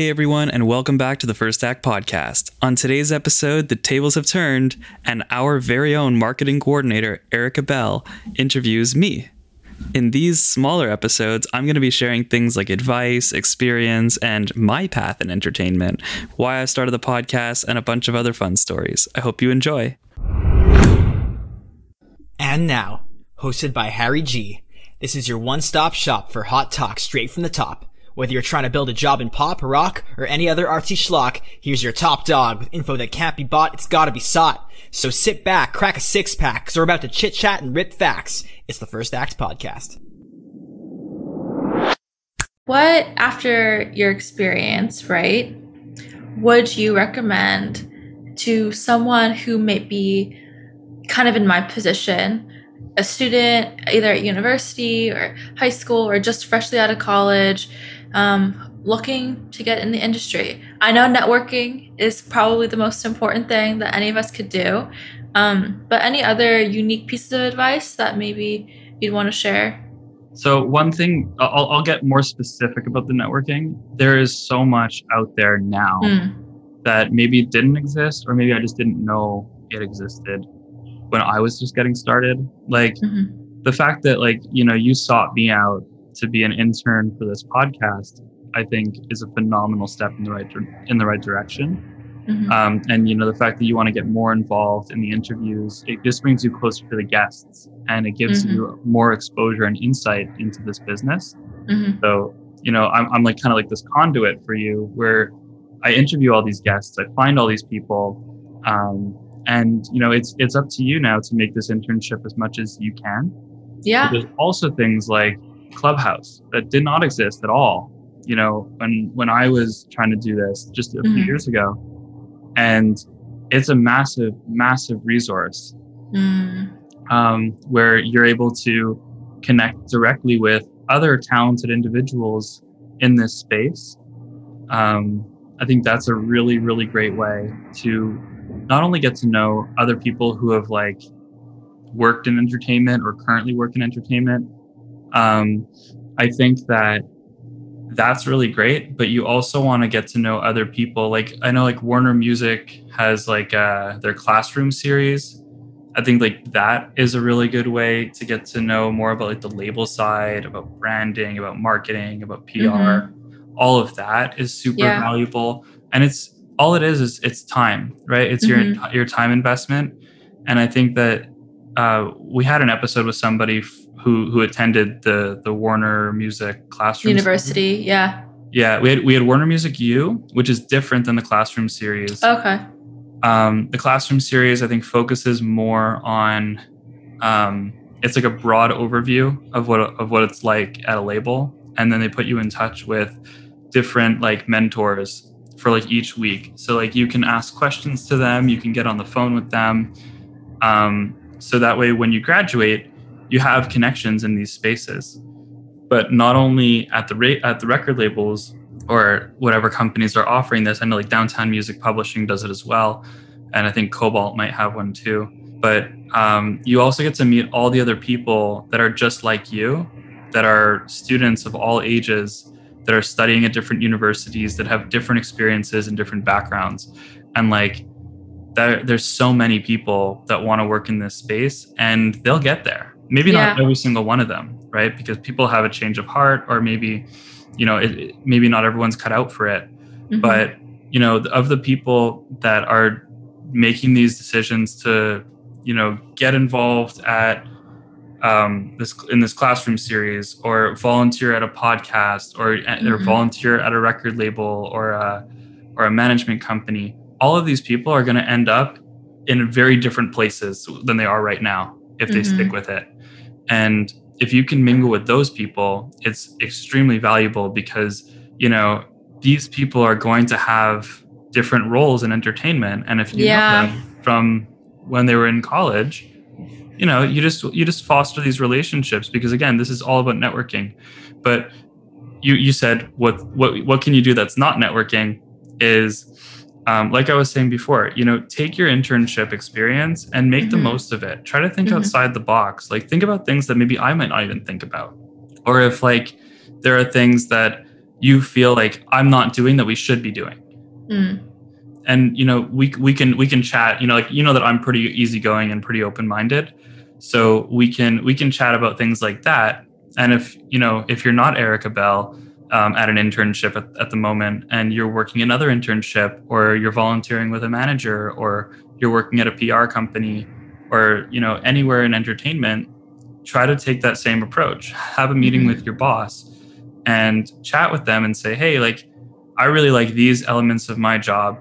Hey everyone, and welcome back to the First Act Podcast. On today's episode, the tables have turned, and our very own marketing coordinator, Erica Bell, interviews me. In these smaller episodes, I'm going to be sharing things like advice, experience, and my path in entertainment, why I started the podcast, and a bunch of other fun stories. I hope you enjoy. And now, hosted by Harry G. This is your one-stop shop for hot talk straight from the top. Whether you're trying to build a job in pop, rock, or any other artsy schlock, here's your top dog with info that can't be bought, it's gotta be sought. So sit back, crack a six pack, cause we're about to chit chat and rip facts. It's the First Act Podcast. What, after your experience, right, would you recommend to someone who may be kind of in my position, a student either at university or high school or just freshly out of college, um, looking to get in the industry. I know networking is probably the most important thing that any of us could do. Um, but any other unique pieces of advice that maybe you'd want to share? So one thing, I'll, I'll get more specific about the networking. There is so much out there now mm. that maybe didn't exist, or maybe I just didn't know it existed when I was just getting started. Like mm-hmm. the fact that like you know you sought me out to be an intern for this podcast, I think is a phenomenal step in the right in the right direction. Mm-hmm. Um, and you know the fact that you want to get more involved in the interviews, it just brings you closer to the guests, and it gives mm-hmm. you more exposure and insight into this business. Mm-hmm. So you know I'm, I'm like kind of like this conduit for you, where I interview all these guests, I find all these people, um, and you know it's it's up to you now to make this internship as much as you can. Yeah. But there's also things like Clubhouse that did not exist at all. You know, when when I was trying to do this just a mm-hmm. few years ago, and it's a massive, massive resource mm. um, where you're able to connect directly with other talented individuals in this space. Um, I think that's a really, really great way to not only get to know other people who have like worked in entertainment or currently work in entertainment, um, I think that that's really great but you also want to get to know other people like i know like warner music has like uh, their classroom series i think like that is a really good way to get to know more about like the label side about branding about marketing about pr mm-hmm. all of that is super yeah. valuable and it's all it is is it's time right it's mm-hmm. your your time investment and i think that uh, we had an episode with somebody who who attended the the Warner Music classroom university. Series. Yeah. Yeah, we had we had Warner Music U, which is different than the classroom series. Okay. Um, the classroom series, I think, focuses more on. Um, it's like a broad overview of what of what it's like at a label, and then they put you in touch with different like mentors for like each week. So like you can ask questions to them, you can get on the phone with them. Um, so that way, when you graduate, you have connections in these spaces but not only at the rate at the record labels or whatever companies are offering this i know like downtown music publishing does it as well and i think Kobalt might have one too but um, you also get to meet all the other people that are just like you that are students of all ages that are studying at different universities that have different experiences and different backgrounds and like there, there's so many people that want to work in this space and they'll get there maybe yeah. not every single one of them right because people have a change of heart or maybe you know it, maybe not everyone's cut out for it mm-hmm. but you know of the people that are making these decisions to you know get involved at um, this in this classroom series or volunteer at a podcast or, mm-hmm. or volunteer at a record label or a, or a management company all of these people are going to end up in very different places than they are right now if they mm-hmm. stick with it and if you can mingle with those people, it's extremely valuable because, you know, these people are going to have different roles in entertainment. And if you yeah. know them from when they were in college, you know, you just you just foster these relationships because again, this is all about networking. But you you said what what what can you do that's not networking is um, like I was saying before, you know, take your internship experience and make mm-hmm. the most of it. Try to think mm-hmm. outside the box. Like think about things that maybe I might not even think about. Or if like there are things that you feel like I'm not doing that we should be doing. Mm. And you know, we we can we can chat. You know, like you know that I'm pretty easygoing and pretty open minded, so we can we can chat about things like that. And if you know if you're not Erica Bell um, at an internship at, at the moment, and you're working another internship, or you're volunteering with a manager, or you're working at a PR company, or you know anywhere in entertainment, try to take that same approach. Have a meeting Mhm. with your boss and chat with them and say, hey, like, I really like these elements of my job.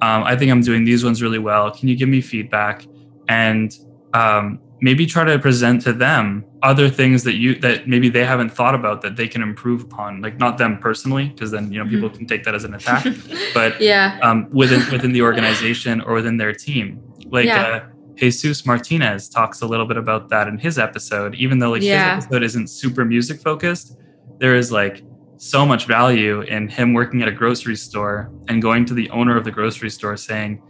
Um, I think I'm doing these ones really well. Can you give me feedback? And um, maybe try to present to them other things that you that maybe they haven't thought about that they can improve upon. Like not them personally, because then you know people can take that as an attack. but yeah. um, within within the organization or within their team. Like Yeah. uh, Jesus Martinez talks a little bit about that in his episode. Even though like Yeah. his episode isn't super music focused, there is like so much value in him working at a grocery store and going to the owner of the grocery store saying,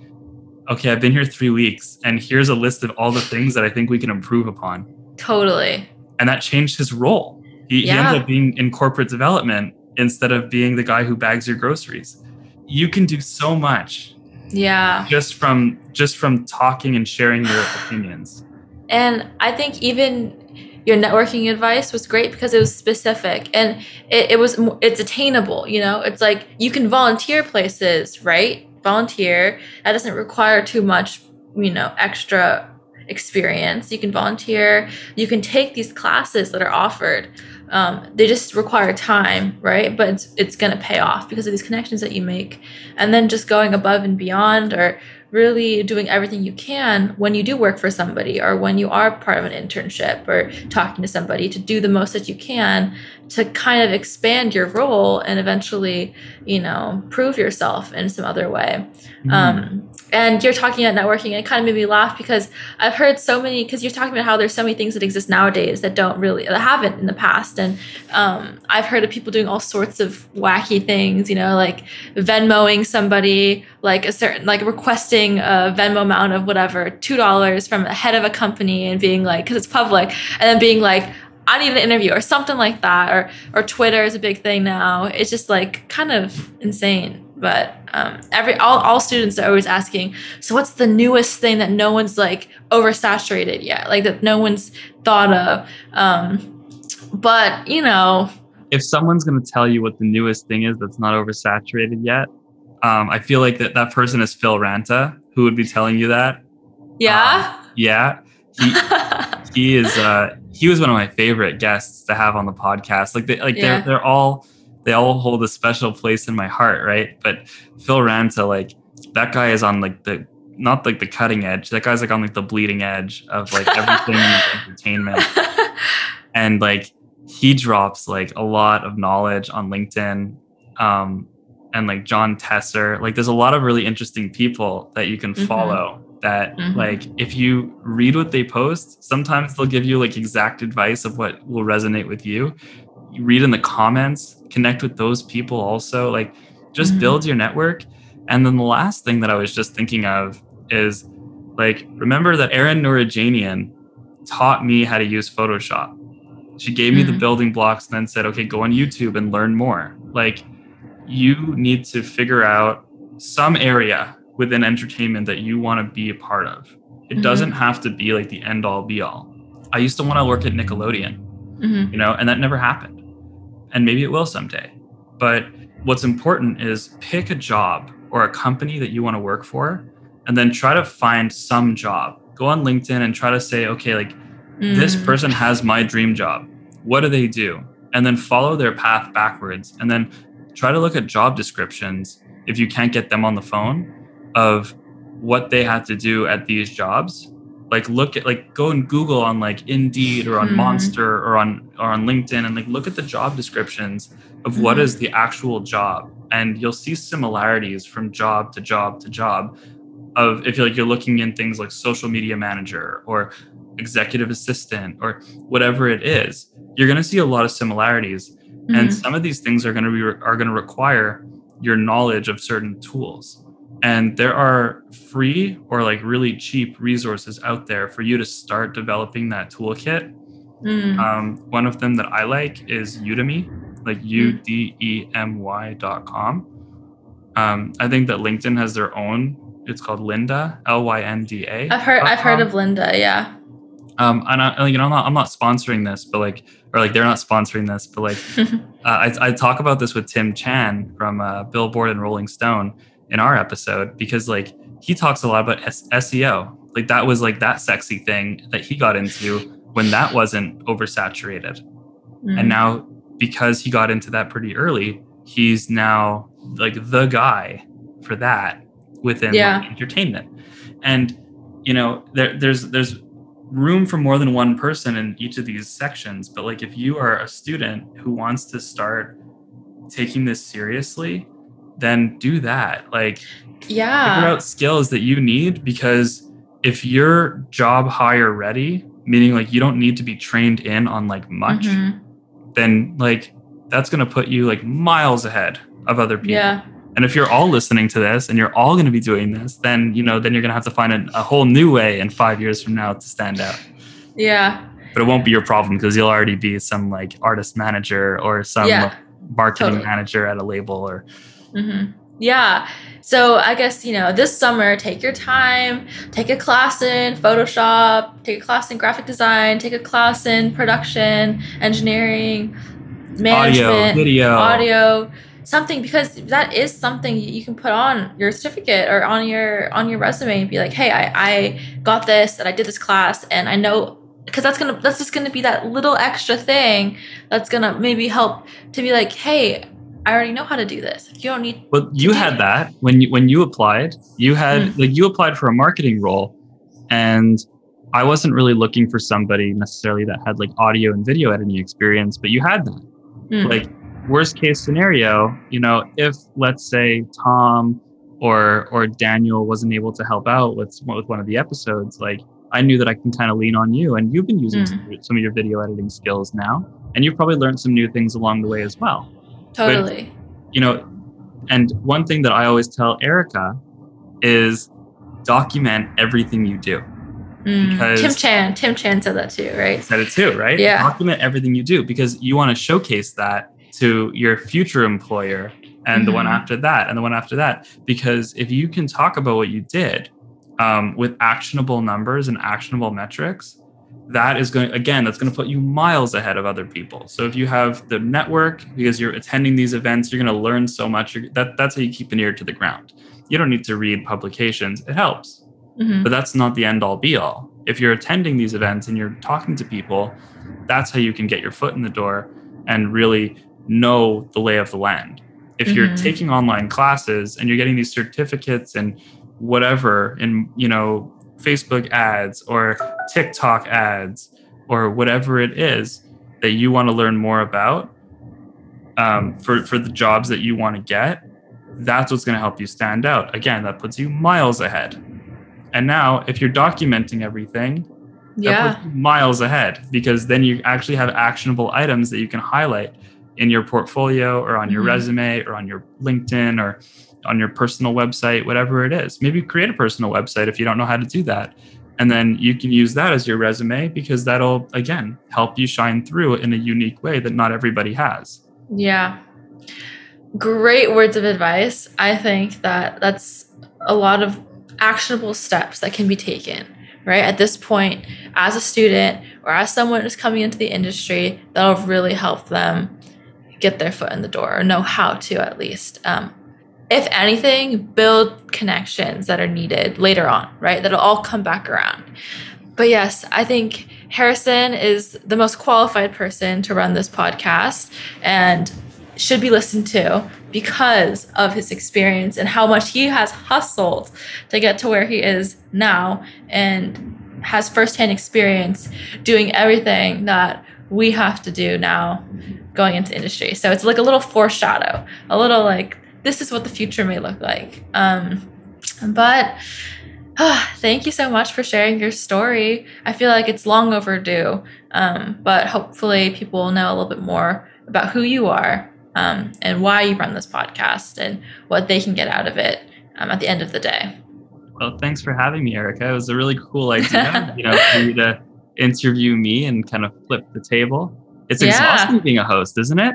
"Okay, I've been here three weeks, and here's a list of all the things that I think we can improve upon." Totally. And that changed his role. He, he ended up being in corporate development instead of being the guy who bags your groceries. You can do so much Yeah. just from just from talking and sharing your opinions. And I think even your networking advice was great because it was specific and it, it was it's attainable. You know, it's like you can volunteer places, right? Volunteer that doesn't require too much, you know, extra experience. You can volunteer. You can take these classes that are offered. Um, they just require time, right? But it's, it's going to pay off because of these connections that you make. And then just going above and beyond or really doing everything you can when you do work for somebody or when you are part of an internship or talking to somebody to do the most that you can to kind of expand your role and eventually, you know, prove yourself in some other way. Mm-hmm. Um, and you're talking about networking, and it kind of made me laugh because I've heard so many. Because you're talking about how there's so many things that exist nowadays that don't really that haven't in the past, and um, I've heard of people doing all sorts of wacky things. You know, like Venmoing somebody, like a certain, like requesting a Venmo amount of whatever two dollars from the head of a company, and being like, because it's public, and then being like. I need an interview or something like that, or or Twitter is a big thing now. It's just like kind of insane. But um, every all, all students are always asking, so what's the newest thing that no one's like oversaturated yet, like that no one's thought of? Um, but you know, if someone's going to tell you what the newest thing is that's not oversaturated yet, um, I feel like that that person is Phil Ranta, who would be telling you that. yeah, Yeah, he he is. Uh, he was one of my favorite guests to have on the podcast. Like they like Yeah. they're they're all they all hold a special place in my heart, right? But Phil Ranta, like that guy is on like the not like the cutting edge. That guy's like on like the bleeding edge of like everything in entertainment. and like he drops like a lot of knowledge on LinkedIn. Um, and like John Tesser, like there's a lot of really interesting people that you can Mhm. follow that Mhm. like if you read what they post, sometimes they'll give you like exact advice of what will resonate with you. You read in the comments, connect with those people also, like just Mhm. build your network. And then the last thing that I was just thinking of is like remember that Erin Nurajanian taught me how to use Photoshop. She gave me the Mhm. building blocks and then said, okay, go on YouTube and learn more. Like you need to figure out some area within entertainment that you want to be a part of. It Mhm. doesn't have to be like the end all be all. I used to want to work at Nickelodeon, Mhm. you know, and that never happened. And maybe it will someday. But what's important is pick a job or a company that you want to work for and then try to find some job. Go on LinkedIn and try to say, okay, like this Mm. person has my dream job. What do they do? And then follow their path backwards. And then try to look at job descriptions if you can't get them on the phone of what they had to do at these jobs. Like look at like go and Google on like Indeed or on Mhm. Monster or on or on LinkedIn and like look at the job descriptions of what Mhm. is the actual job. And you'll see similarities from job to job to job of if you're like you're looking in things like social media manager or executive assistant or whatever it is you're going to see a lot of similarities and Mhm. some of these things are going to be are going to require your knowledge of certain tools and there are free or like really cheap resources out there for you to start developing that toolkit Mm. um, one of them that i like is udemy like U D E M Y dot com. Um, I think that LinkedIn has their own. It's called Lynda, L Y N D A. I've heard I've heard of Lynda, yeah. Um, and I, like, you know, I'm not, I'm not sponsoring this, but like, or like, they're not sponsoring this, but like, uh, I, I talk about this with Tim Chan from uh, Billboard and Rolling Stone in our episode because like he talks a lot about S- SEO. Like that was like that sexy thing that he got into when that wasn't oversaturated. Mm. And now because he got into that pretty early, he's now like the guy for that within yeah. like, entertainment. And you know, there, there's there's room for more than one person in each of these sections. But like if you are a student who wants to start taking this seriously, then do that. Like yeah. figure out skills that you need because if you're job hire ready, meaning like you don't need to be trained in on like much, mm-hmm. then like that's gonna put you like miles ahead of other people. Yeah. And if you're all listening to this and you're all going to be doing this, then you know, then you're going to have to find a, a, whole new way in five years from now to stand out. Yeah. But it won't be your problem because you'll already be some like artist manager or some yeah, marketing totally. manager at a label or. Mm-hmm. Yeah. So I guess, you know, this summer, take your time, take a class in Photoshop, take a class in graphic design, take a class in production, engineering, management, audio, video, audio something because that is something you can put on your certificate or on your on your resume and be like hey i, I got this and i did this class and i know because that's gonna that's just gonna be that little extra thing that's gonna maybe help to be like hey i already know how to do this you don't need well you had it. that when you when you applied you had mm. like you applied for a marketing role and i wasn't really looking for somebody necessarily that had like audio and video editing experience but you had that mm. like worst case scenario, you know, if let's say Tom or or Daniel wasn't able to help out with with one of the episodes, like I knew that I can kind of lean on you, and you've been using mm. some, some, of your video editing skills now, and you've probably learned some new things along the way as well. Totally. But, you know, and one thing that I always tell Erica is document everything you do. Mm. Because Tim Chan, Tim Chan said that too, right? Said it too, right? Yeah. Document everything you do because you want to showcase that to your future employer and mm-hmm. the one mm-hmm. after that and the one after that. Because if you can talk about what you did um, with actionable numbers and actionable metrics, that is going again that's going to put you miles ahead of other people so if you have the network because you're attending these events you're going to learn so much that that's how you keep an ear to the ground you don't need to read publications it helps mm-hmm. but that's not the end all be all if you're attending these events and you're talking to people that's how you can get your foot in the door and really know the lay of the land. If mm-hmm. you're taking online classes and you're getting these certificates and whatever in you know Facebook ads or TikTok ads or whatever it is that you want to learn more about um, for for the jobs that you want to get, that's what's going to help you stand out. Again, that puts you miles ahead. And now, if you're documenting everything, yeah, miles ahead because then you actually have actionable items that you can highlight in your portfolio or on your mm-hmm. resume or on your LinkedIn or on your personal website, whatever it is. Maybe create a personal website if you don't know how to do that. And then you can use that as your resume because that'll, again, help you shine through in a unique way that not everybody has. Yeah. Great words of advice. I think that that's a lot of actionable steps that can be taken, right? At this point, as a student or as someone who's coming into the industry, that'll really help them get their foot in the door or know how to at least. Um, if anything, build connections that are needed later on, right? That'll all come back around. But yes, I think Harrison is the most qualified person to run this podcast and should be listened to because of his experience and how much he has hustled to get to where he is now and has firsthand experience doing everything that we have to do now going into industry. So it's like a little foreshadow, a little like this is what the future may look like. Um, but oh, thank you so much for sharing your story. I feel like it's long overdue, um, but hopefully people will know a little bit more about who you are um, and why you run this podcast and what they can get out of it um, at the end of the day. Well, thanks for having me, Erica. It was a really cool idea, you know, for you to interview me and kind of flip the table. It's yeah. exhausting being a host, isn't it?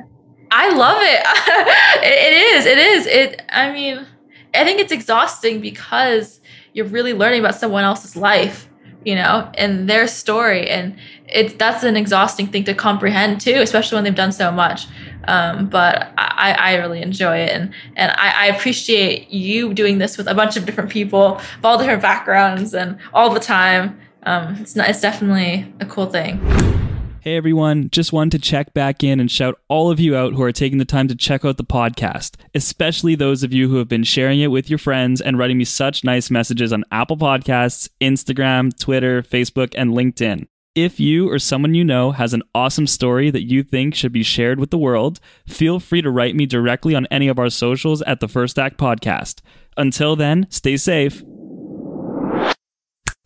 I love it. it. Is. It is. It. I mean, I think it's exhausting because you're really learning about someone else's life, you know, and their story, and it's that's an exhausting thing to comprehend too, especially when they've done so much. Um, but I, I really enjoy it, and and I, I appreciate you doing this with a bunch of different people of all different backgrounds and all the time. Um, it's not, it's definitely a cool thing. Hey everyone, just wanted to check back in and shout all of you out who are taking the time to check out the podcast, especially those of you who have been sharing it with your friends and writing me such nice messages on Apple Podcasts, Instagram, Twitter, Facebook, and LinkedIn. If you or someone you know has an awesome story that you think should be shared with the world, feel free to write me directly on any of our socials at the First Act Podcast. Until then, stay safe